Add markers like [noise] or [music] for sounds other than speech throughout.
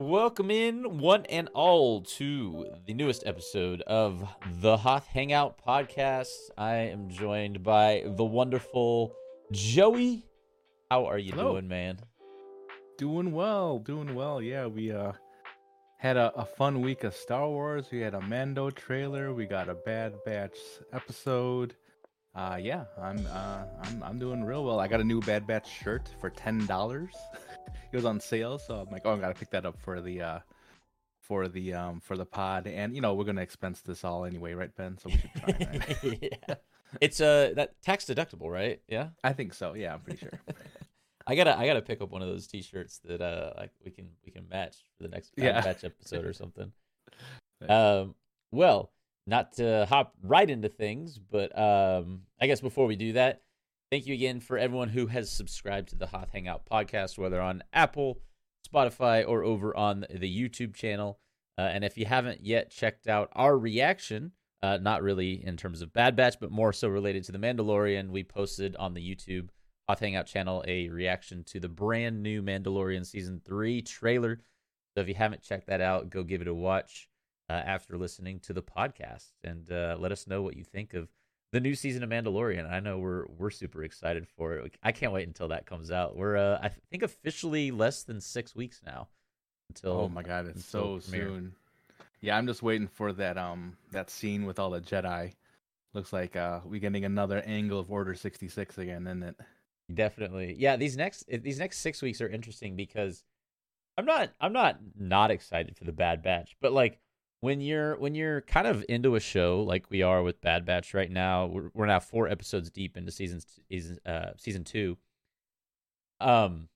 Welcome in, one and all, to the newest episode of the Hoth Hangout podcast. I am joined by the wonderful Joey. How are you Hello. doing, man? Doing well, doing well. Yeah, we uh had a, a fun week of Star Wars. We had a Mando trailer. We got a Bad Batch episode. Uh yeah, I'm uh I'm I'm doing real well. I got a new Bad Batch shirt for ten dollars. [laughs] it was on sale, so I'm like, oh, I gotta pick that up for the uh for the um for the pod. And you know, we're gonna expense this all anyway, right, Ben? So we should try. Right? [laughs] yeah. It's uh that tax deductible, right? Yeah. I think so. Yeah, I'm pretty sure. [laughs] I gotta I gotta pick up one of those T-shirts that uh like we can we can match for the next Bad Yeah. Batch episode or something. [laughs] Um, well, not to hop right into things, but um, I guess before we do that, thank you again for everyone who has subscribed to the Hoth Hangout podcast, whether on Apple, Spotify, or over on the YouTube channel. Uh, and if you haven't yet checked out our reaction, uh, not really in terms of Bad Batch, but more so related to The Mandalorian, we posted on the YouTube Hoth Hangout channel a reaction to the brand new Mandalorian season three trailer. So if you haven't checked that out, go give it a watch uh, after listening to the podcast and uh, let us know what you think of the new season of Mandalorian. I know we're we're super excited for it. I can't wait until that comes out. We're uh, I think officially less than six weeks now until Oh my god, it's so premiere. soon. Yeah, I'm just waiting for that um that scene with all the Jedi. Looks like uh we getting another angle of Order 66 again, isn't it? Definitely. Yeah, these next these next 6 weeks are interesting because I'm not I'm not not excited for the Bad Batch, but like when you're when you're kind of into a show like we are with Bad Batch right now, we're, we're now 4 episodes deep into season season uh season 2. Um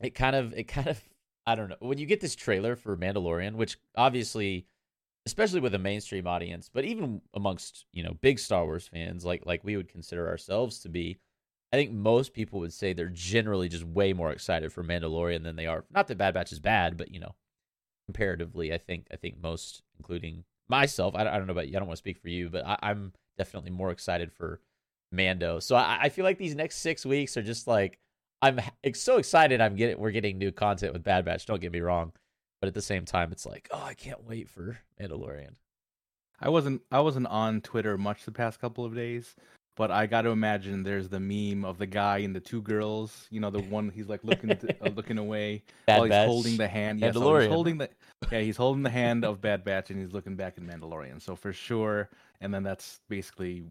it kind of it kind of I don't know. When you get this trailer for Mandalorian, which obviously especially with a mainstream audience, but even amongst, you know, big Star Wars fans like like we would consider ourselves to be, I think most people would say they're generally just way more excited for Mandalorian than they are. Not that Bad Batch is bad, but you know, comparatively, I think I think most, including myself, I, I don't know about you, I don't want to speak for you, but I, I'm definitely more excited for Mando. So I, I feel like these next six weeks are just like I'm so excited. I'm getting we're getting new content with Bad Batch. Don't get me wrong, but at the same time, it's like oh, I can't wait for Mandalorian. I wasn't I wasn't on Twitter much the past couple of days, but I got to imagine there's the meme of the guy and the two girls. You know, the one he's like looking to, uh, [laughs] looking away Bad while he's Batch. holding the hand. Yeah, so he's holding the yeah he's holding the hand of Bad Batch and he's looking back at Mandalorian. So for sure, and then that's basically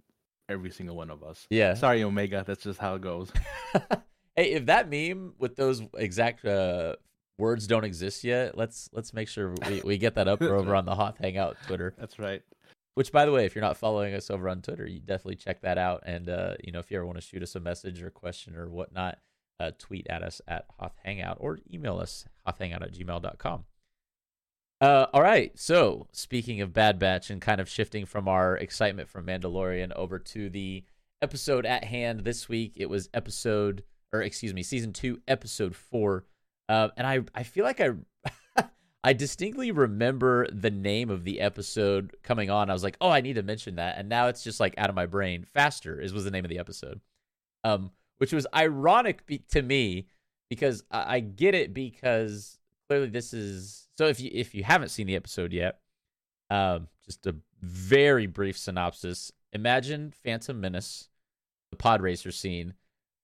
every single one of us. Yeah. Sorry, Omega. That's just how it goes. [laughs] hey, if that meme with those exact uh, words don't exist yet, let's let's make sure we, we get that up over [laughs] on the Hoth Hangout Twitter. That's right. Which, by the way, if you're not following us over on Twitter, you definitely check that out. And uh, you know, if you ever want to shoot us a message or question or whatnot, uh, tweet at us at Hoth Hangout or email us hothhangout at gmail.com. Uh, all right. So, speaking of Bad Batch and kind of shifting from our excitement from Mandalorian over to the episode at hand this week, it was episode, or excuse me, season two, episode four. Uh, and I, I feel like I, I distinctly remember the name of the episode coming on. I was like, oh, I need to mention that, and now it's just like out of my brain. Faster is was the name of the episode, um, which was ironic be- to me because I-, I get it because clearly this is so. If you if you haven't seen the episode yet, um, just a very brief synopsis. Imagine Phantom Menace, the pod racer scene,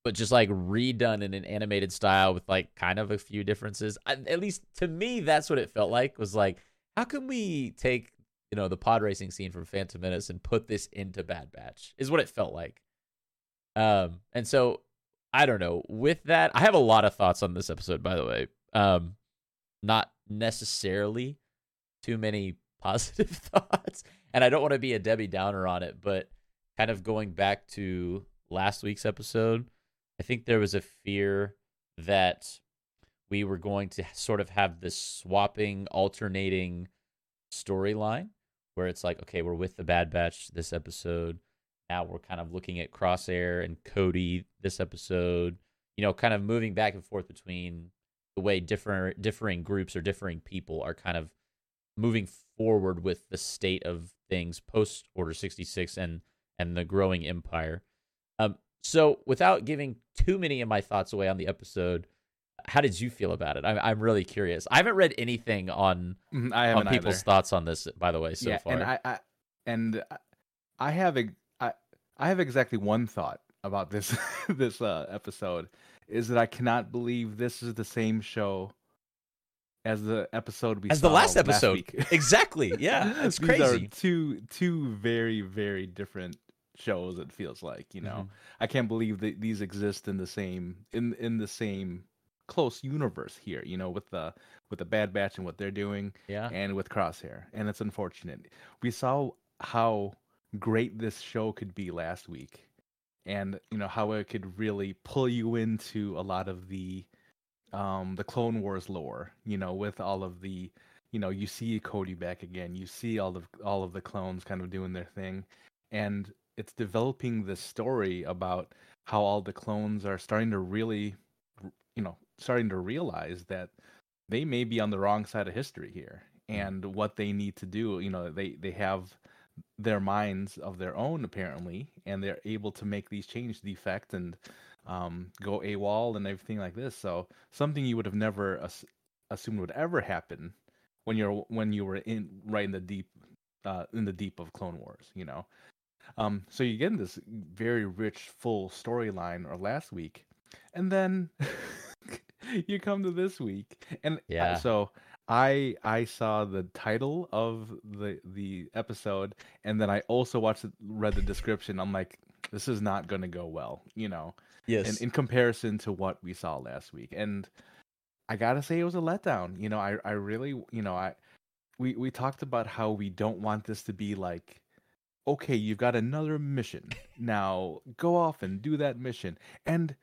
but just like redone in an animated style with like kind of a few differences. I, at least to me, that's what it felt like. Was like, how can we take you know the pod racing scene from Phantom Menace and put this into Bad Batch? Is what it felt like. Um, and so I don't know. With that, I have a lot of thoughts on this episode. By the way, um, not necessarily too many [laughs] positive thoughts, and I don't want to be a Debbie Downer on it, but kind of going back to last week's episode, I think there was a fear that we were going to sort of have this swapping, alternating storyline where it's like, okay, we're with the Bad Batch this episode. Now we're kind of looking at Crosshair and Cody this episode. You know, kind of moving back and forth between the way different differing groups or differing people are kind of moving forward with the state of things post Order 66 and and the growing empire. So without giving too many of my thoughts away on the episode, how did you feel about it? I'm I'm really curious. I haven't read anything on Mhm, I on people's either. thoughts on this, by the way, so yeah, far. and I, I and I- have I I have exactly one thought about this [laughs] this uh, episode is that I cannot believe this is the same show as the episode we As the last episode. week. [laughs] exactly. Yeah, it's These crazy. are two two very very different shows. It feels like you know. I can't believe that these exist in the same in in the same close universe here. You know, with the with the Bad Batch and what they're doing, Yeah. and with Crosshair, and it's unfortunate. We saw how great this show could be last week, and you know how it could really pull you into a lot of the um the Clone Wars lore. You know, with all of the you know you see Cody back again, you see all of all of the clones kind of doing their thing, and it's developing this story about how all the clones are starting to really you know starting to realize that they may be on the wrong side of history here and what they need to do you know they they have their minds of their own apparently and they're able to make these change defect and um, go AWOL and everything like this. So something you would have never as- assumed would ever happen when you're when you were in right in the deep uh, in the deep of Clone Wars you know um, so you get this very rich, full storyline or last week, and then [laughs] you come to this week, and Yeah. so I I saw the title of the the episode, and then I also watched read the description. I'm like, this is not going to go well, you know, Yes. in, in comparison to what we saw last week, and I gotta say it was a letdown. You know, I I really you know I we we talked about how we don't want this to be like okay, you've got another mission. Now go off and do that mission. And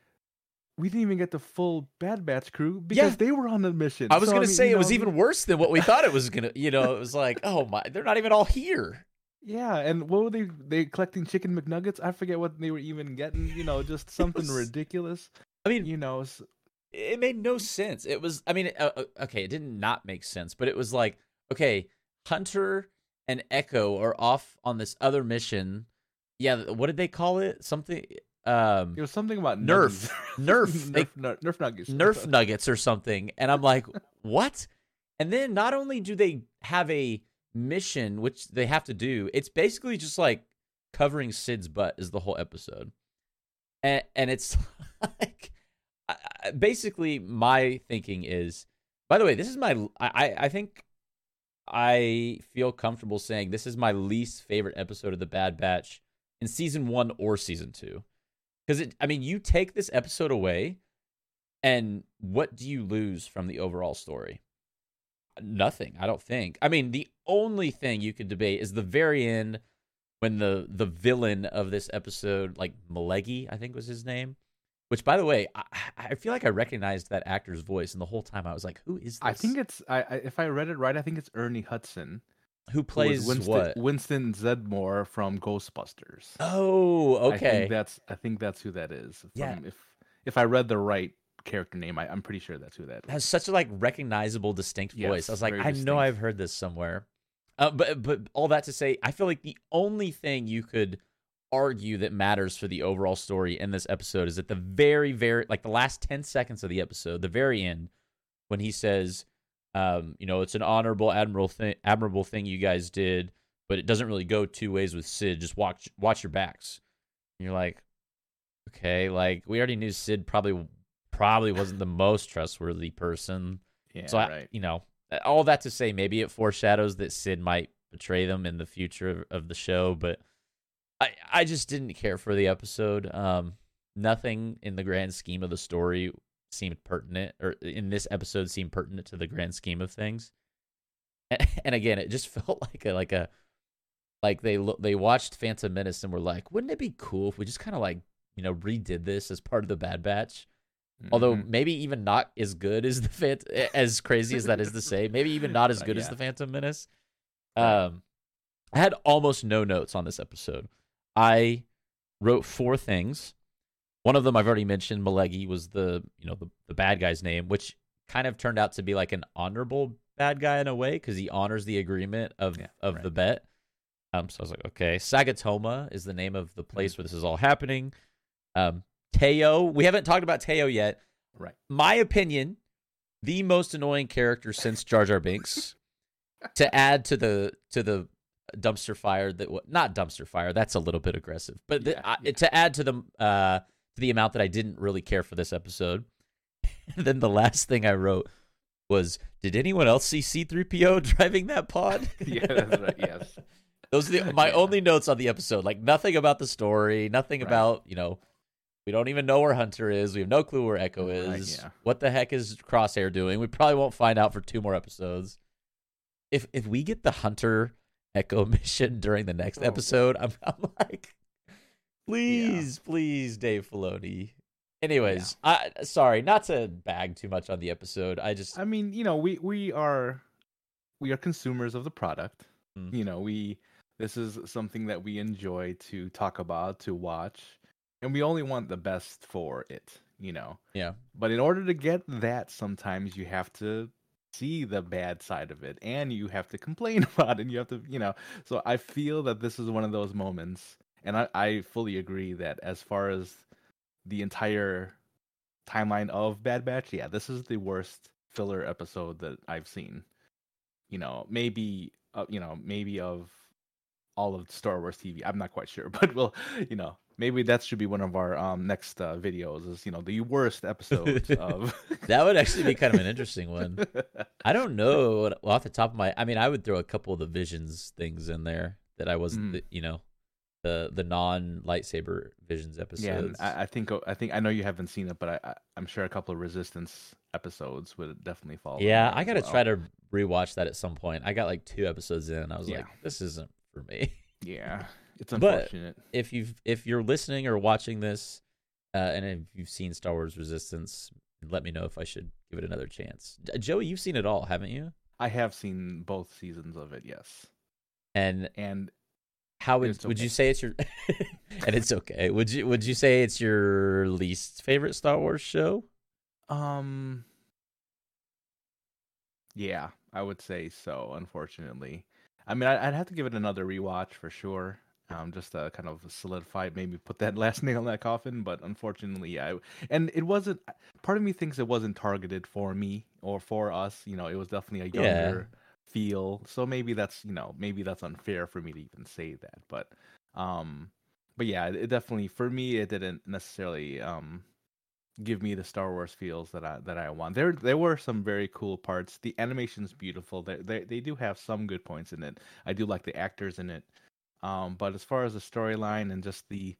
we didn't even get the full Bad Batch crew because Yeah. they were on the mission. I was So, gonna say you it was even worse than what we thought it was gonna. You know, it was like, oh my, they're not even all here. Yeah, and what were they they collecting chicken McNuggets? I forget what they were even getting, you know, just [laughs] something was- ridiculous. I mean, You know, it made no sense. It was, I mean, uh, uh, okay, it didn't not make sense, but it was like, okay, Hunter and Echo are off on this other mission. Yeah, what did they call it? Something, um, it was something about Nerf. nuggies. Nerf. [laughs] They- Nerf, Nerf, Nerf nuggets. Nerf [laughs] nuggets or something. And I'm like, what? And then not only do they have a mission, which they have to do, it's basically just like covering Cid's butt is the whole episode. And, and it's [laughs] like, basically, my thinking is, by the way, this is my, I- I think I feel comfortable saying this is my least favorite episode of The Bad Batch in season one or season two. Because it, I mean, you take this episode away, and what do you lose from the overall story? Nothing, I don't think. I mean, the only thing you could debate is the very end when the the villain of this episode, like Malegi, I think was his name. Which, by the way, I, I feel like I recognized that actor's voice, and the whole time I was like, "Who is this? I think it's I, I if I read it right, I think it's Ernie Hudson. who who plays Winston, what?" Winston Zeddemore from Ghostbusters. Oh, I okay. think that's I think that's who that is. From, Yeah. If if I read the right character name, I, I'm pretty sure that's who that is. has such a like recognizable, distinct voice. Yes, I was like, I know. I've heard this somewhere. Uh, but but all that to say, I feel like the only thing you could argue that matters for the overall story in this episode is at the very very like the last 10 seconds of the episode the very end when he says um you know it's an honorable admirable thing admirable thing you guys did but it doesn't really go two ways with cid just watch watch your backs and you're like okay like we already knew cid probably probably wasn't the most trustworthy person Yeah, so I, right. you know, all that to say, maybe it foreshadows that Cid might betray them in the future of, of the show. But I, I just didn't care for the episode. Um, nothing in the grand scheme of the story seemed pertinent, or in this episode seemed pertinent to the grand scheme of things. And, [laughs] and again, it just [laughs] felt like a like a like they lo- they watched Phantom Menace and were like, wouldn't it be cool if we just kind of like you know redid this as part of the Bad Batch? although Mhm. maybe even not as good as the Phant- as crazy as that is to say, maybe even not as [laughs] good as the Phantom Menace. Um, I had almost no notes on this episode. I wrote four things. One of them I've already mentioned. Malegi was the you know the the bad guy's name, which kind of turned out to be like an honorable bad guy in a way because he honors the agreement of Yeah, of right. the bet. Um, so I was like, okay, Sagatoma is the name of the Mm-hmm. place where this is all happening. Um, Teo, we haven't talked about Teo yet. Right. My opinion, the most annoying character since Jar Jar Binks. [laughs] to add to the to the dumpster fire that not dumpster fire that's a little bit aggressive but the, I, yeah. to add to the uh to the amount that I didn't really care for this episode [laughs] then the last thing I wrote was did anyone else see C3PO [laughs] driving that pod [laughs] yeah, that's right. Yes. those are the, my Yeah. only notes on the episode like nothing about the story nothing Right. about you know we don't even know where Hunter is. We have no clue where Echo is. yeah. What the heck is Crosshair doing? We probably won't find out for two more episodes. If if we get the Hunter Echo mission [laughs] during the next Oh, episode, I'm, I'm like, please, please, Dave Filoni. Anyways, I sorry, not to bag too much on the episode. I just I mean, you know, we we are we are consumers of the product. Mm. You know, we this is something that we enjoy to talk about, to watch, and we only want the best for it, you know. yeah, But in order to get that, sometimes you have to see the bad side of it and you have to complain [laughs] about it and you have to, you know. So I feel that this is one of those moments and I, I fully agree that as far as the entire timeline of Bad Batch, yeah, this is the worst filler episode that I've seen. You know, maybe uh, you know, maybe of all of Star Wars TV. I'm not quite sure, [laughs] but we'll, you know, maybe that should be one of our um next uh, videos. Is you know the worst episodes [laughs] of. that would actually be kind of an [laughs] interesting one. I don't know. what- Well, off the top of my, I mean, I would throw a couple of the Visions things in there that I wasn't, Mm. the, you know, the the non lightsaber Visions episodes. yeah, I, I think I think I know you haven't seen it, but I, I I'm sure a couple of Resistance episodes would definitely fall. Yeah, I gotta well. try to rewatch that at some point. I got like two episodes in, and I was Yeah. like, "This isn't for me." Yeah, it's But- if you've if you're listening or watching this, uh, and if you've seen Star Wars Resistance, let me know if I should give it another chance. Joey, you've seen it all, haven't you? I have seen both seasons of it. Yes, And and how would It's would you say it's your? [laughs] and it's okay. Would you would you say it's your least favorite Star Wars show? Um. Yeah, I would say so. Unfortunately, I mean, I'd have to give it another rewatch for sure. Um, just to kind of solidify, maybe put that [laughs] last nail in that coffin. But unfortunately, yeah, I- and it wasn't. Part of me thinks it wasn't targeted for me or for us. You know, it was definitely a Yeah. younger feel. So maybe that's you know maybe that's unfair for me to even say that. But um, but yeah, it definitely for me it didn't necessarily um give me the Star Wars feels that I that I want. There there were some very cool parts. The animation's beautiful. They they they do have some good points in it. I do like the actors in it. Um, but as far as the storyline and just the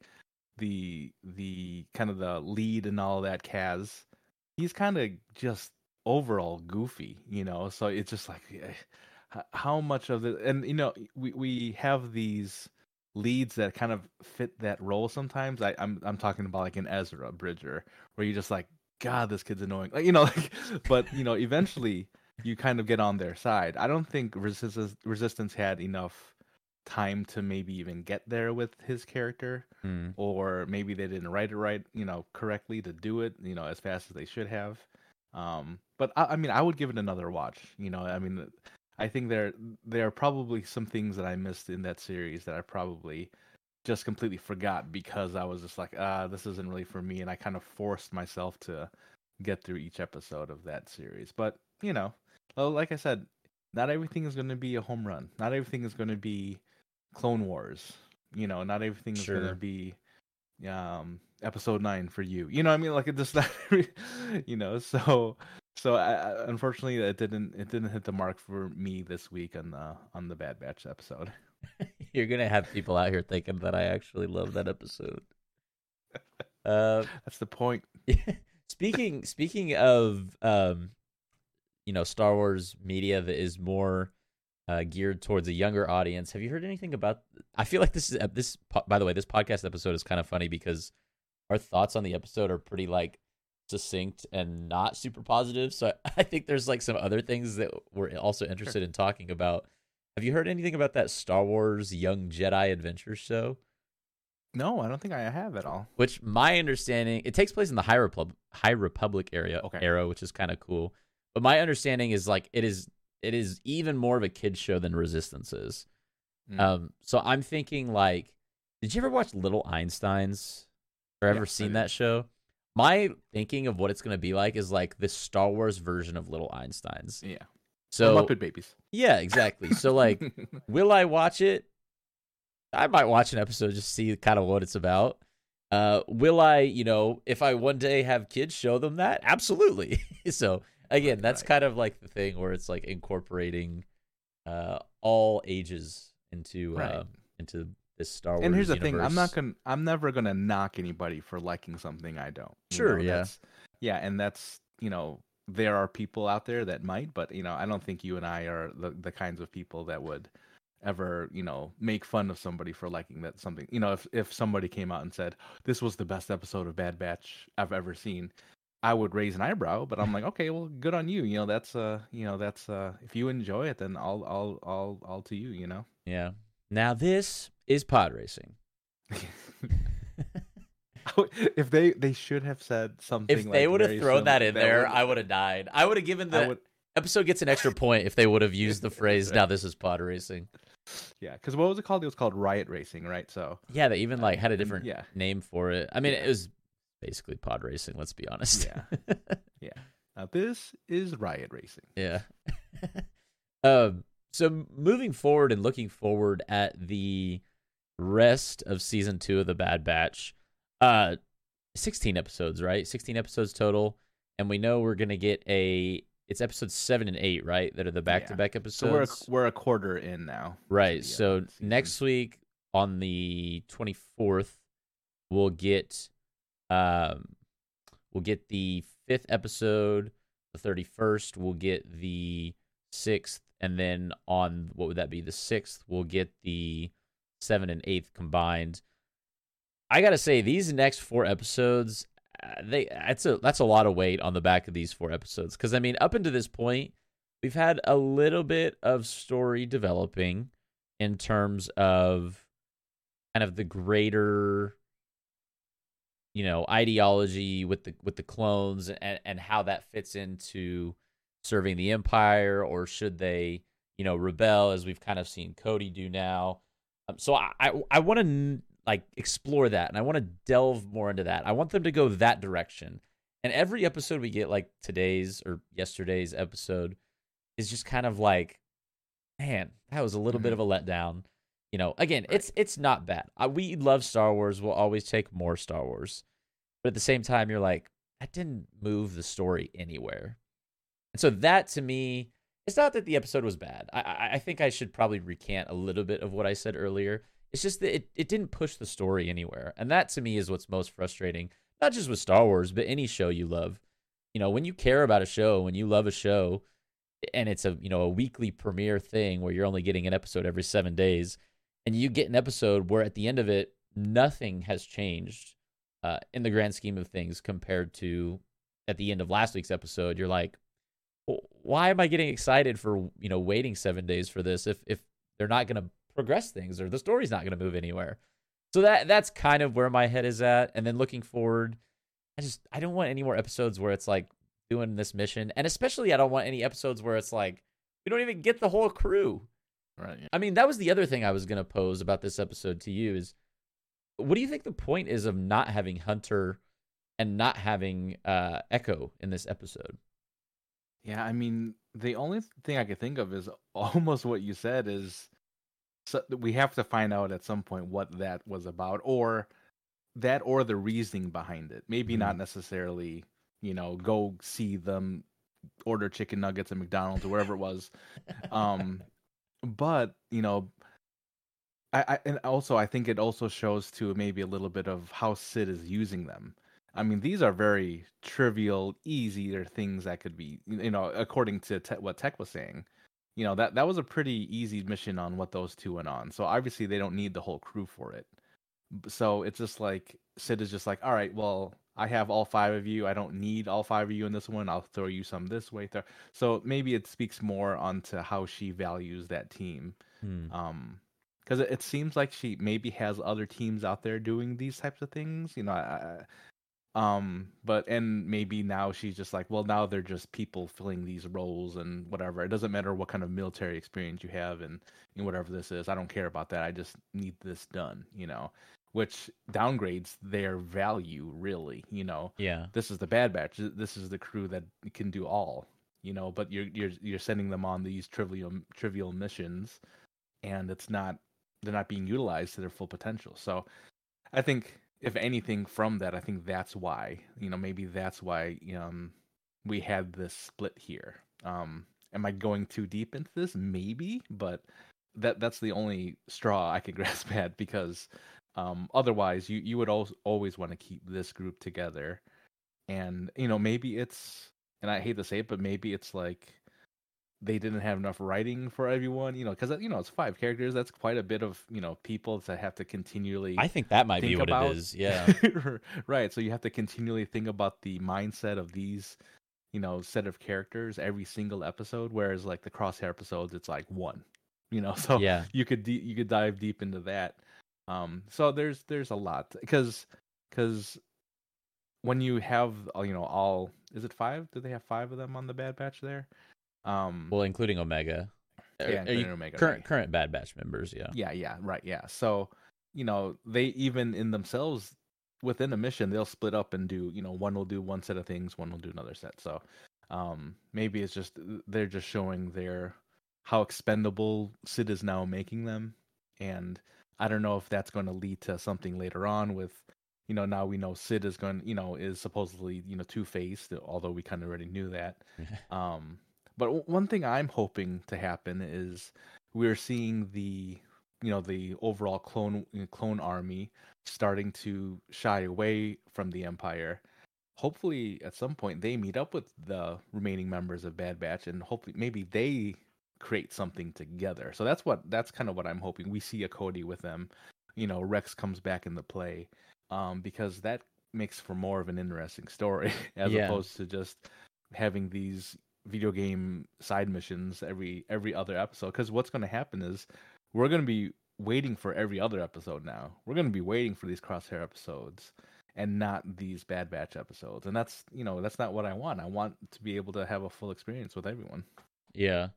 the the kind of the lead and all that Kaz, he's kind of just overall goofy, you know. So it's just like eh, how much of the and you know we we have these leads that kind of fit that role sometimes. I, I'm I'm talking about like an Ezra Bridger, where you're just like, God, this kid's annoying. Like you know, [laughs] like, but you know, eventually you kind of get on their side. I don't think Resistance Resistance had enough time to maybe even get there with his character Hmm. or maybe they didn't write it right, you know, correctly to do it, you know, as fast as they should have. Um, but I, I mean, I would give it another watch. You know, I mean, I think there there are probably some things that I missed in that series that I probably just completely forgot because I was just like, ah, this isn't really for me, and I kind of forced myself to get through each episode of that series. But you know, like I said, not everything is going to be a home run. Not everything is going to be Clone Wars. You know, not everything is going to be um episode 9 for you. You know what I mean? Like it just [laughs] not you know, so so I, unfortunately it didn't it didn't hit the mark for me this week on the on the Bad Batch episode. [laughs] [laughs] You're gonna have people out here thinking that I actually love that episode. Uh, That's the point. speaking speaking of um, you know, Star Wars media that is more uh, geared towards a younger audience. Have you heard anything about? I feel like this is this. By the way, this podcast episode is kind of funny because our thoughts on the episode are pretty like succinct and not super positive. So I think there's like some other things that we're also interested in talking about. Have you heard anything about that Star Wars Young Jedi Adventure show? No, I don't think I have at all. Which my understanding, it takes place in the High Republic, High Republic area Okay. era, which is kind of cool. But my understanding is like it is it is even more of a kids show than Resistance is. Mm. Um, so I'm thinking like, did you ever watch Little Einsteins or ever Yes, I seen that show? my thinking of what it's going to be like is like the Star Wars version of Little Einsteins. Yeah. So Muppet Babies. yeah, exactly. So like, [laughs] will I watch it? I might watch an episode just to see kind of what it's about. Uh, will I, you know, if I one day have kids, show them that? Absolutely. [laughs] so again, that's kind of like the thing where it's like incorporating uh all ages into Right. uh into this Star Wars. and here's the thing: I'm not gonna, I'm never gonna knock anybody for liking something I don't. Sure, know, yeah. yeah, and that's you know, there are people out there that might, but you know, I don't think you and I are the the kinds of people that would ever you know make fun of somebody for liking that something you know if if somebody came out and said this was the best episode of bad batch i've ever seen i would raise an eyebrow but i'm like [laughs] okay well good on you you know that's uh you know that's uh if you enjoy it then all all all all to you you know Yeah. Now this is pod racing. [laughs] if they they should have said something if they like would have thrown that in there, would- I would have died. I would have given the would episode gets an extra point if they would have used the [laughs] phrase "Now this is pod racing." yeah because what was it called it was called riot racing right so Yeah, they even like had a different yeah name for it. I mean, Yeah. it was basically pod racing. Let's be honest. Yeah. [laughs] yeah. now this is riot racing yeah. [laughs] um. So moving forward and looking forward at the rest of season two of the Bad Batch, uh, sixteen episodes, right? Sixteen episodes total, and we know we're gonna get a. It's episodes seven and eight, right? That are the back-to-back episodes. so episodes. we're a, we're a quarter in now Right. so season. next week on the 24th, we'll get um we'll get the fifth episode. The 31st, we'll get the sixth, and then on what would that be? The sixth, we'll get the seventh and eighth combined. I gotta say, these next four episodes, uh, they that's a that's a lot of weight on the back of these four episodes. Because I mean, up until this point, we've had a little bit of story developing in terms of kind of the greater you know ideology with the with the clones and and how that fits into serving the empire or should they you know rebel as we've kind of seen Cody do now. Um, so I I, I want to like explore that and I want to delve more into that. I want them to go that direction. And every episode we get like today's or yesterday's episode is just kind of like man that was a little bit of a letdown you know again it's it's not bad. I, we love star wars. We'll always take more star wars. But at the same time you're like that didn't move the story anywhere. And so that to me it's not that the episode was bad. I i, I think i should probably recant a little bit of what i said earlier. It's just that it, it didn't push the story anywhere. And that to me is what's most frustrating not just with star wars but any show you love. You know when you care about a show when you love a show and it's a you know a weekly premiere thing where you're only getting an episode every seven days and you get an episode where at the end of it nothing has changed uh, in the grand scheme of things compared to at the end of last week's episode you're like "Well, why am i getting excited for you know waiting seven days for this if if they're not going to progress things or the story's not going to move anywhere? So that that's kind of where my head is at and then looking forward i just i don't want any more episodes where it's like doing this mission and especially i don't want any episodes where it's like we don't even get the whole crew right yeah. I mean, that was the other thing I was going to pose about this episode to you is what do you think the point is of not having Hunter and not having uh, Echo in this episode? Yeah, I mean, the only thing I could think of is [laughs] almost what you said is so we have to find out at some point what that was about or that or the reasoning behind it. Maybe not necessarily, you know, go see them order chicken nuggets at McDonald's or wherever it was. [laughs] Um but, you know, I, I and also I think it also shows to maybe a little bit of how Cid is using them. I mean, these are very trivial, easier things that could be, you know, according to te- what Tech was saying. You know that that was a pretty easy mission on what those two went on. So obviously they don't need the whole crew for it. So it's just like Cid is just like, all right, well, I have all five of you. I don't need all five of you in this one. I'll throw you some this way. So maybe it speaks more onto how she values that team Hmm. um because it, it seems like she maybe has other teams out there doing these types of things you know I, I, um but and maybe now she's just like well now they're just people filling these roles and whatever it doesn't matter what kind of military experience you have and, and whatever this is i don't care about that i just need this done you know which downgrades their value really. You know, Yeah. this is the Bad Batch. This is the crew that can do all. You know, but you're you're you're sending them on these trivial trivial missions, and it's not they're not being utilized to their full potential. So, I think if anything from that, I think that's why you know maybe that's why um we had this split here. Um, am I going too deep into this? Maybe, but that that's the only straw I can [laughs] grasp at because um, otherwise you you would al- always want to keep this group together, and you know maybe it's and I hate to say it, but maybe it's like they didn't have enough writing for everyone, you know, because you know it's five characters. That's quite a bit of you know people to have to continually I think that might be think what about- it is. [laughs] Yeah. right. So you have to continually think about the mindset of these, you know, set of characters every single episode. Whereas like the crosshair episodes, it's like one, you know. [laughs] So yeah. you could de- you could dive deep into that. Um, so there's there's a lot because because when you have uh, you know all is it five? Do they have five of them on the Bad Batch there? Um, Well, including Omega. Yeah, including Omega, current right. current Bad Batch members, yeah. Yeah, yeah, right, yeah. So, you know, they even in themselves within a mission, they'll split up and do, you know, one will do one set of things, one will do another set. So, um maybe it's just they're just showing their how expendable Cid is now making them and I don't know if that's going to lead to something later on with you know, now we know Cid is going, you know, is supposedly, you know, two-faced, although we kind of already knew that. [laughs] Um, but one thing I'm hoping to happen is we're seeing the you know the overall clone clone army starting to shy away from the empire. Hopefully, at some point, they meet up with the remaining members of Bad Batch, and hopefully, maybe they create something together. So that's what that's kind of what I'm hoping. We see a Cody with them. You know, Rex comes back into play um, because that makes for more of an interesting story [laughs] as Yeah. opposed to just having these video game side missions every every other episode because what's going to happen is we're going to be waiting for every other episode now we're going to be waiting for these crosshair episodes and not these bad batch episodes and that's you know that's not what i want i want to be able to have a full experience with everyone Yeah.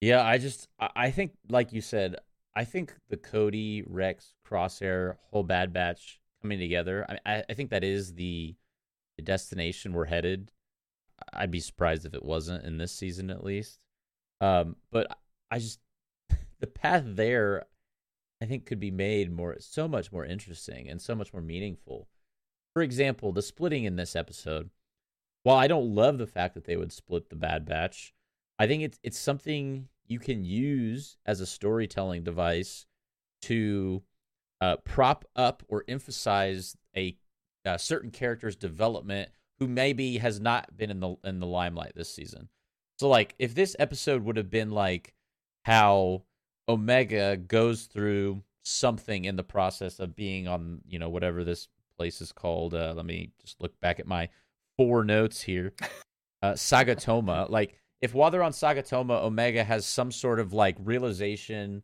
Yeah, I just I think like you said, I think the Cody, Rex, Crosshair, whole Bad Batch coming together. I I, I think that is the, the destination we're headed. I'd be surprised if it wasn't in this season at least. Um, but I just [laughs] the path there I think could be made more so much more interesting and so much more meaningful. For example, the splitting in this episode. While I don't love the fact that they would split the Bad Batch, I think it's it's something you can use as a storytelling device to uh, prop up or emphasize a, a certain character's development who maybe has not been in the in the limelight this season. So like if this episode would have been like how Omega goes through something in the process of being on, you know, whatever this place is called. Uh, let me just look back at my four notes here. Uh, Sagatoma. Like if while they're on Sagatoma, Omega has some sort of like realization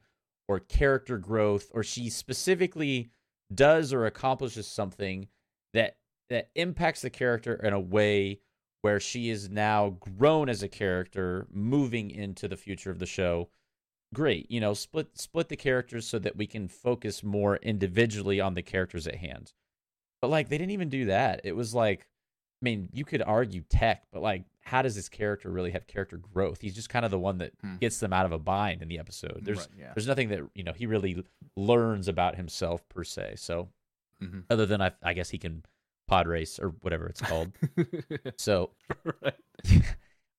or character growth, or she specifically does or accomplishes something that that impacts the character in a way where she is now grown as a character, moving into the future of the show. Great, you know, split split the characters so that we can focus more individually on the characters at hand. But like they didn't even do that. It was like, I mean, you could argue tech, but like, how does this character really have character growth? He's just kind of the one that Hmm. gets them out of a bind in the episode. There's Right, yeah. there's nothing that you know he really learns about himself per se. So Mhm. other than I, I guess he can pod race or whatever it's called. [laughs] so [laughs] right.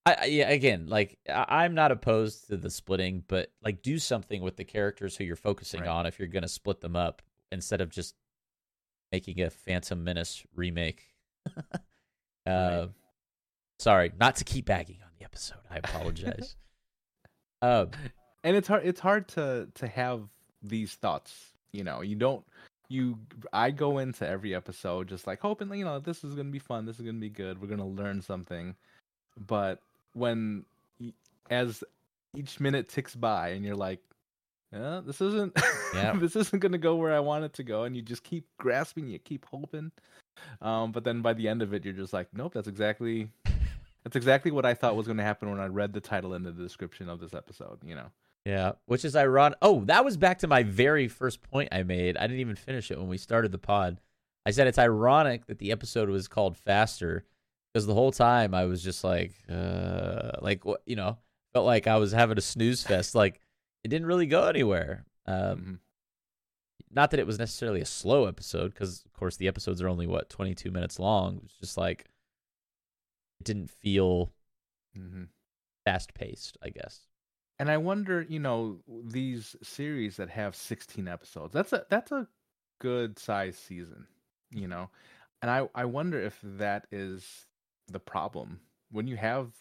I, yeah, again, like I, I'm not opposed to the splitting, but like do something with the characters who you're focusing Right. on if you're gonna split them up instead of just making a Phantom Menace remake. [laughs] uh, Right. Sorry, not to keep bagging on the episode. I apologize. [laughs] um, and it's hard it's hard to to have these thoughts you know you don't you i go into every episode just like hoping you know this is gonna be fun this is gonna be good we're gonna learn something but when as each minute ticks by and you're like uh, this isn't [laughs] Yeah. this isn't gonna go where i want it to go and you just keep grasping you keep hoping um but then by the end of it you're just like nope that's exactly That's exactly what I thought was going to happen when I read the title and the description of this episode. You know. Yeah, which is ironic. Oh, that was back to my very first point I made. I didn't even finish it when we started the pod. I said it's ironic that the episode was called Faster because the whole time I was just like, uh, like what you know, felt like I was having a snooze fest. like it didn't really go anywhere. Um, Mm-hmm. Not that it was necessarily a slow episode because, of course, the episodes are only what twenty two minutes long. It's just like it didn't feel Mm-hmm. fast paced. I guess. And I wonder, you know, these series that have 16 episodes. That's a that's a good size season, you know. And I I wonder if that is the problem when you have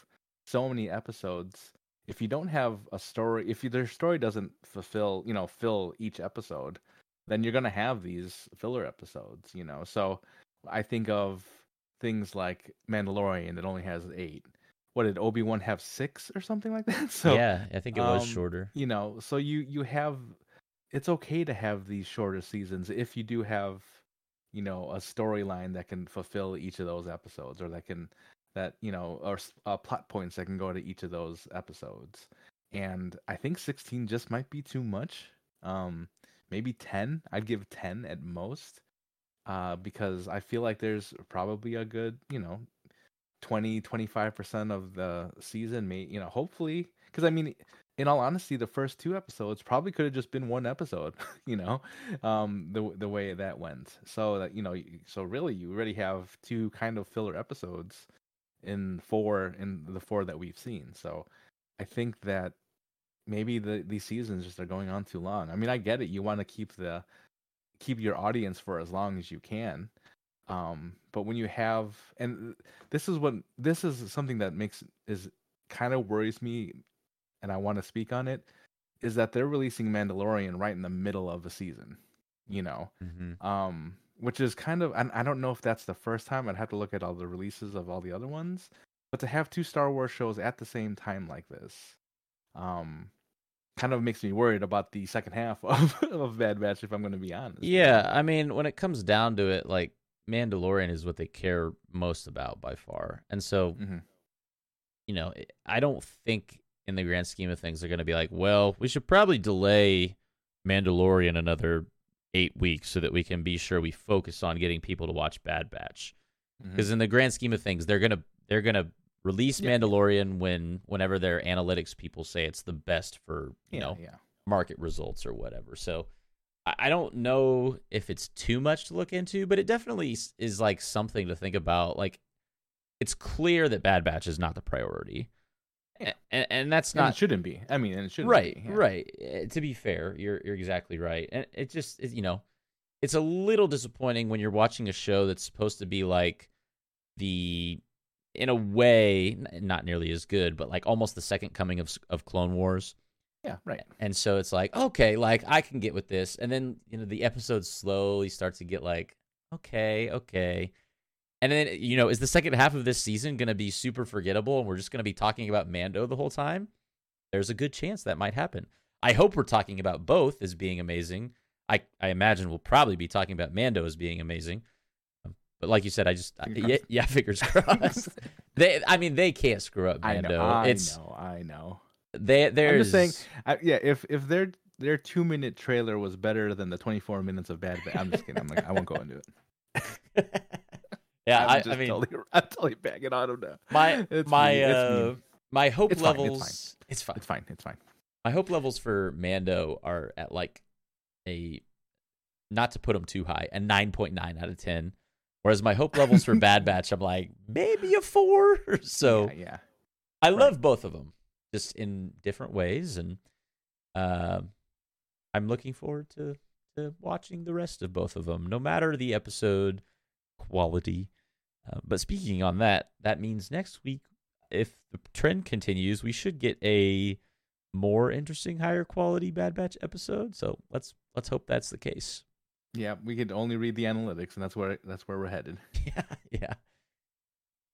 so many episodes. If you don't have a story, if you, their story doesn't fulfill, you know, fill each episode, then you're gonna have these filler episodes, you know. So I think of things like Mandalorian that only has eight. What did Obi Wan have six or something like [laughs] that? So yeah, I think it was um, shorter. you know so you you have it's okay to have these shorter seasons if you do have you know a storyline that can fulfill each of those episodes or that can that you know or uh, plot points that can go to each of those episodes and i think 16 just might be too much um maybe 10 i'd give 10 at most uh because i feel like there's probably a good you know 20 25% of the season may you know hopefully because i mean in all honesty the first two episodes probably could have just been one episode [laughs] you know um the the way that went. So that you know so really you already have two kind of filler episodes in four in the four that we've seen. So i think that maybe the these seasons just are going on too long. I mean i get it you want to keep the keep your audience for as long as you can um but when you have and this is what this is something that makes is kind of worries me and i want to speak on it is that they're releasing mandalorian right in the middle of a season you know Mm-hmm. um which is kind of and i don't know if that's the first time i'd have to look at all the releases of all the other ones but to have two star wars shows at the same time like this um kind of makes me worried about the second half of, [laughs] of bad batch if i'm going to be honest? Yeah, I mean, when it comes down to it, like Mandalorian is what they care most about by far, and so Mhm. you know, I don't think in the grand scheme of things they're going to be like, well, we should probably delay Mandalorian another eight weeks so that we can be sure we focus on getting people to watch Bad Batch. Because in the grand scheme of things, they're gonna they're gonna release Yeah. Mandalorian when whenever their analytics people say it's the best for you yeah know yeah market results or whatever. So I, don't know if it's too much to look into, but it definitely is like something to think about. Like it's clear that Bad Batch is not the priority, Yeah. and, and that's And it not shouldn't be. I mean, and it shouldn't right. be. yeah. Right. Eh, To be fair, you're you're exactly right, and it just it, you know it's a little disappointing when you're watching a show that's supposed to be like the in a way not nearly as good, but like almost the second coming of of Clone Wars. Yeah, right. And so it's like, okay, like I can get with this. And then, you know, the episode slowly starts to get like, okay, okay. And then, you know, is the second half of this season going to be super forgettable and we're just going to be talking about Mando the whole time? There's a good chance that might happen. I hope we're talking about both as being amazing. I, I imagine we'll probably be talking about Mando as being amazing. But like you said, I just, I, yeah, yeah, [laughs] fingers crossed. [laughs] they, I mean, they can't screw up Mando. I know. I it's, know. I know. they, there's, just saying- I, yeah, if if their their two minute trailer was better than the twenty four minutes of Bad I'm just kidding. I'm like, I won't go into it. [laughs] yeah, I'm I, I mean, totally, I'm totally backing on them now. my It's my uh my hope It's fine, it's levels it's fine. It's fine. It's fine. My hope levels for Mando are at like a not to put them too high, a 9.9 out of 10. Whereas my hope levels for Bad [laughs] Batch I'm like maybe a 4. [laughs] So yeah, yeah. I right. love both of them just in different ways and um I'm looking forward to to watching the rest of both of them no matter the episode quality. Uh, but speaking on that, that means next week if the trend continues, we should get a more interesting, higher quality Bad Batch episode. So let's let's hope that's the case. Yeah, we could only read the analytics, and that's where that's where we're headed. [laughs] Yeah, yeah.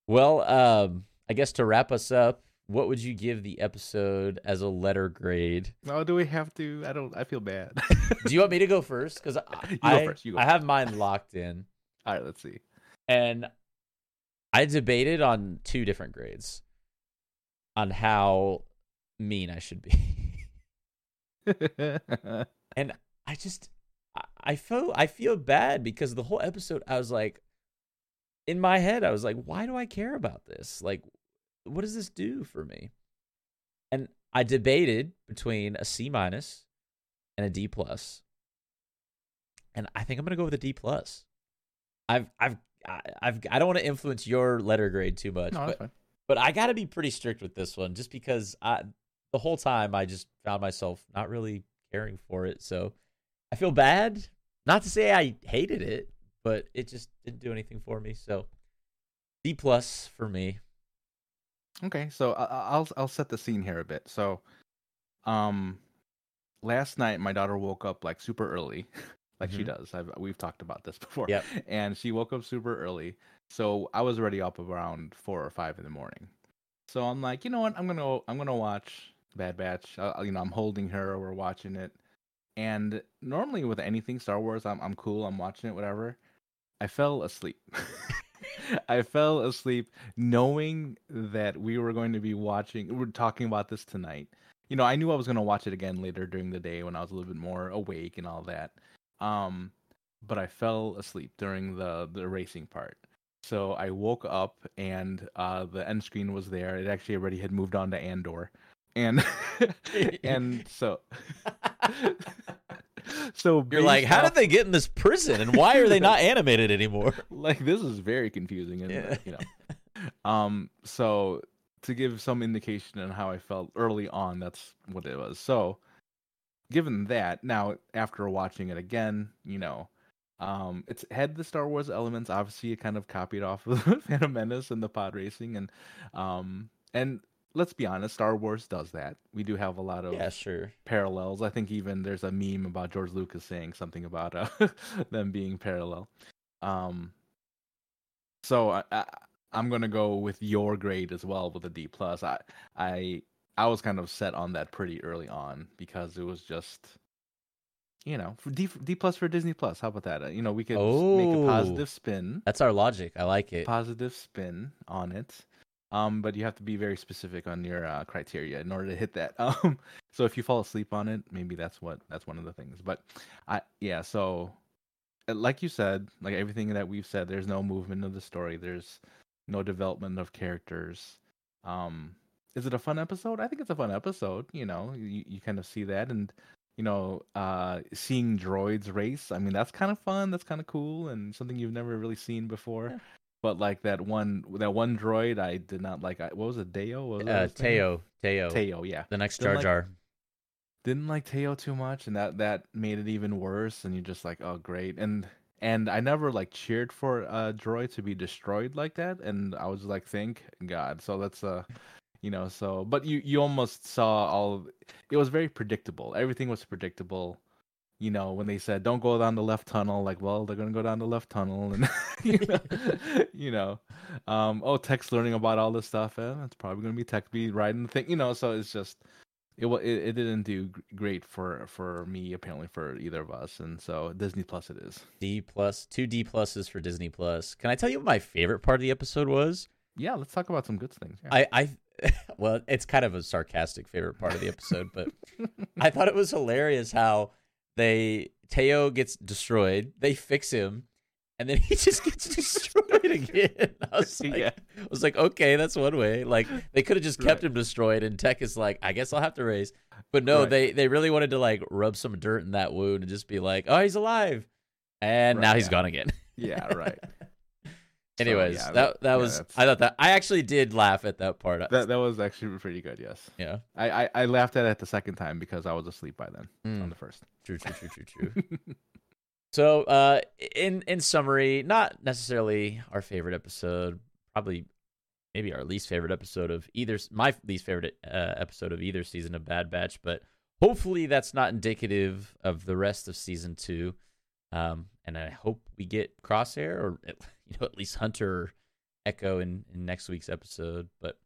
Well, um, I guess to wrap us up, what would you give the episode as a letter grade? Oh, do we have to? I don't. I feel bad. [laughs] Do you want me to go first? Because [laughs] You I, first, you go I have mine locked in, All right, let's see. and I debated on two different grades on how mean I should be. and I just I, feel I feel bad because the whole episode I was like in my head I was like why do I care about this? Like what does this do for me? And I debated between a C minus and a D plus. And I think I'm going to go with a D plus. I've I've I've I don't want to influence your letter grade too much, No, but but I got to be pretty strict with this one just because I the whole time I just found myself not really caring for it. So I feel bad. Not to say I hated it, but it just didn't do anything for me. So D plus for me. Okay, so I- I- I'll I'll set the scene here a bit. So, um, last night my daughter woke up like super early, [laughs] like she Mhm. does. I've we've talked about this [laughs] before. Yep. And she woke up super early, so I was already up around four or five in the morning. So I'm like, you know what? I'm gonna I'm gonna watch Bad Batch. Uh, you know, I'm holding her. We're watching it. And normally with anything Star Wars, I'm I'm cool. I'm watching it, whatever. I fell asleep. [laughs] I fell asleep knowing that we were going to be watching. We're talking about this tonight. You know, I knew I was going to watch it again later during the day when I was a little bit more awake and all that. Um, but I fell asleep during the the racing part. So I woke up and uh, the end screen was there. It actually already had moved on to Andor, and [laughs] and so [laughs] [laughs] so You're like, how off- did they get in this prison and why are they not [laughs] animated anymore? [laughs] like this is very confusing and Yeah. you know um so to give some indication on how i felt early on that's what it was so given that now after watching it again you know um it's had the star wars elements obviously it kind of copied off of phantom menace and the pod racing and um and let's be honest star wars does that we do have a lot of Yeah, sure. parallels. I think even there's a meme about George Lucas saying something about uh, [laughs] them being parallel. Um, so I, I, I'm gonna go with your grade as well with a D plus. I I I was kind of set on that pretty early on because it was just. You know, for D D plus for Disney Plus. How about that? Uh, you know, we could s- make a Oh. positive spin That's our logic. I like it. positive spin on it. Um, but you have to be very specific on your uh, criteria in order to hit that. [laughs] Um, so if you fall asleep on it, maybe that's what that's one of the things. But I yeah, so uh, like you said, like everything that we've said, there's no movement of the story. There's no development of characters. Um, is it a fun episode? I think it's a fun episode. You know, you, you kind of see that and you know, uh, seeing droids race. I mean, that's kind of fun. That's kind of cool and something you've never really seen before. But like that one, that one droid, I did not like. I, what was it, Deo? What was Uh? Teo, Teo, Teo, yeah. the next Jar like, Jar. Didn't like Teo too much, and that that made it even worse. And you're just like, oh, great. And and I never like cheered for a droid to be destroyed like that. And I was like, thank God. So that's uh, you know, so but you you almost saw all. Of, it was very predictable. Everything was predictable. You know, when they said don't go down the left tunnel, like, well, they're gonna go down the left tunnel, and [laughs] you know, you know, um, oh, Tech's learning about all this stuff. Eh, it's probably gonna be Tech be riding the thing, you know. So it's just it it, it didn't do great for for me apparently for either of us, and so Disney Plus it is. D plus, two D pluses for Disney Plus. Can I tell you what my favorite part of the episode was? Yeah, let's talk about some good things. Yeah. I, I, [laughs] well, it's kind of a sarcastic favorite part of the episode, but [laughs] I thought it was hilarious how they Teo gets destroyed, they fix him, and then [laughs] he just gets [laughs] destroyed again. I was like, Yeah. I was like, okay, that's one way. Like they could have just kept Right. him destroyed, and Tech is like, I guess I'll have to raise. But no, Right. they they really wanted to like rub some dirt in that wound and just be like, oh, he's alive, and Right, now he's yeah. gone again. yeah, right. [laughs] So, Anyways, yeah, that that- that yeah, was that's- I thought that I actually did laugh at that part. That that was actually pretty good. Yes, yeah. I I, I laughed at it the second time because I was asleep by then Mm. on the first. True, true, true, true, true. [laughs] so, uh, in in summary, not necessarily our favorite episode, probably maybe our least favorite episode of either my least favorite uh, episode of either season of Bad Batch, but hopefully that's not indicative of the rest of season two. Um, and I hope we get Crosshair or you know at least Hunter Echo in, in next week's episode. But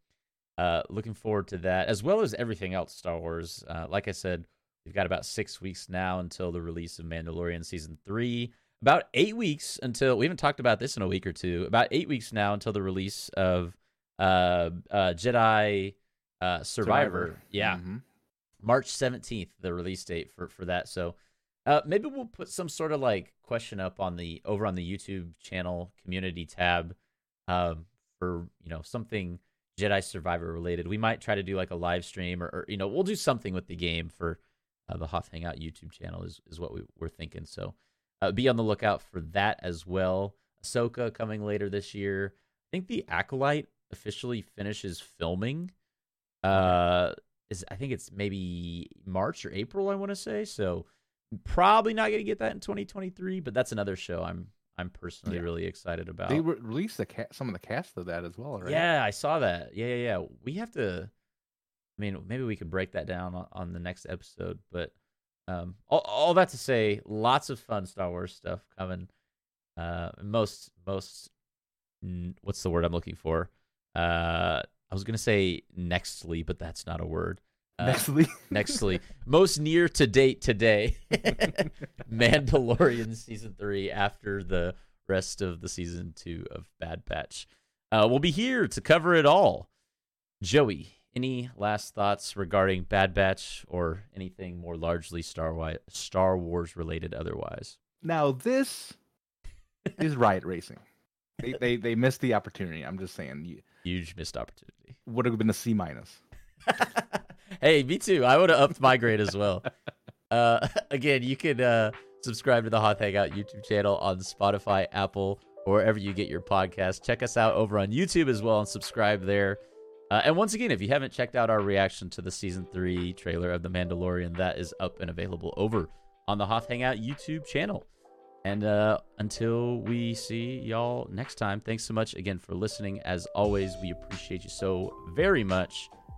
uh, looking forward to that as well as everything else Star Wars. Uh, like I said, we've got about six weeks now until the release of Mandalorian season three. about eight weeks until we haven't talked about this in a week or two. About eight weeks now until the release of uh, uh, Jedi uh, Survivor. Survivor. Yeah, mm-hmm. March seventeenth, the release date for for that. So uh, maybe we'll put some sort of like question up on the over on the YouTube channel community tab um, for you know something Jedi Survivor related. We might try to do like a live stream or, or you know we'll do something with the game for uh, the Hoth Hangout YouTube channel is is what we, we're thinking. So uh, be on the lookout for that as well. Ahsoka coming later this year. I think the Acolyte officially finishes filming. Uh, is I think it's maybe March or April. I want to say so. Probably not going to get that in 2023, but that's another show I'm I'm personally yeah. really excited about. They re- released the ca- some of the cast of that as well, right? Yeah, I saw that. Yeah, yeah, yeah. We have to. I mean, maybe we could break that down on, on the next episode. But um, all, all that to say, lots of fun Star Wars stuff coming. Uh, most most, what's the word I'm looking for? Uh, I was gonna say nextly, but that's not a word. Uh, nextly, [laughs] nextly, most near to date today. [laughs] Mandalorian season three after the rest of the season two of Bad Batch. Uh, we'll be here to cover it all. Joey, any last thoughts regarding Bad Batch or anything more largely Star Wars, Star Wars related otherwise? Now this is droid racing. They, they they missed the opportunity. I'm just saying. Huge missed opportunity. Would have been a C minus. [laughs] hey, me too. I would have upped my grade as well. Uh, [laughs] again, you can uh, subscribe to the Hoth Hangout YouTube channel on Spotify, Apple, or wherever you get your podcast. Check us out over on YouTube as well and subscribe there. Uh, and once again, if you haven't checked out our reaction to the season three trailer of The Mandalorian, that is up and available over on the Hoth Hangout YouTube channel. And uh, until we see y'all next time, thanks so much again for listening. As always, we appreciate you so very much.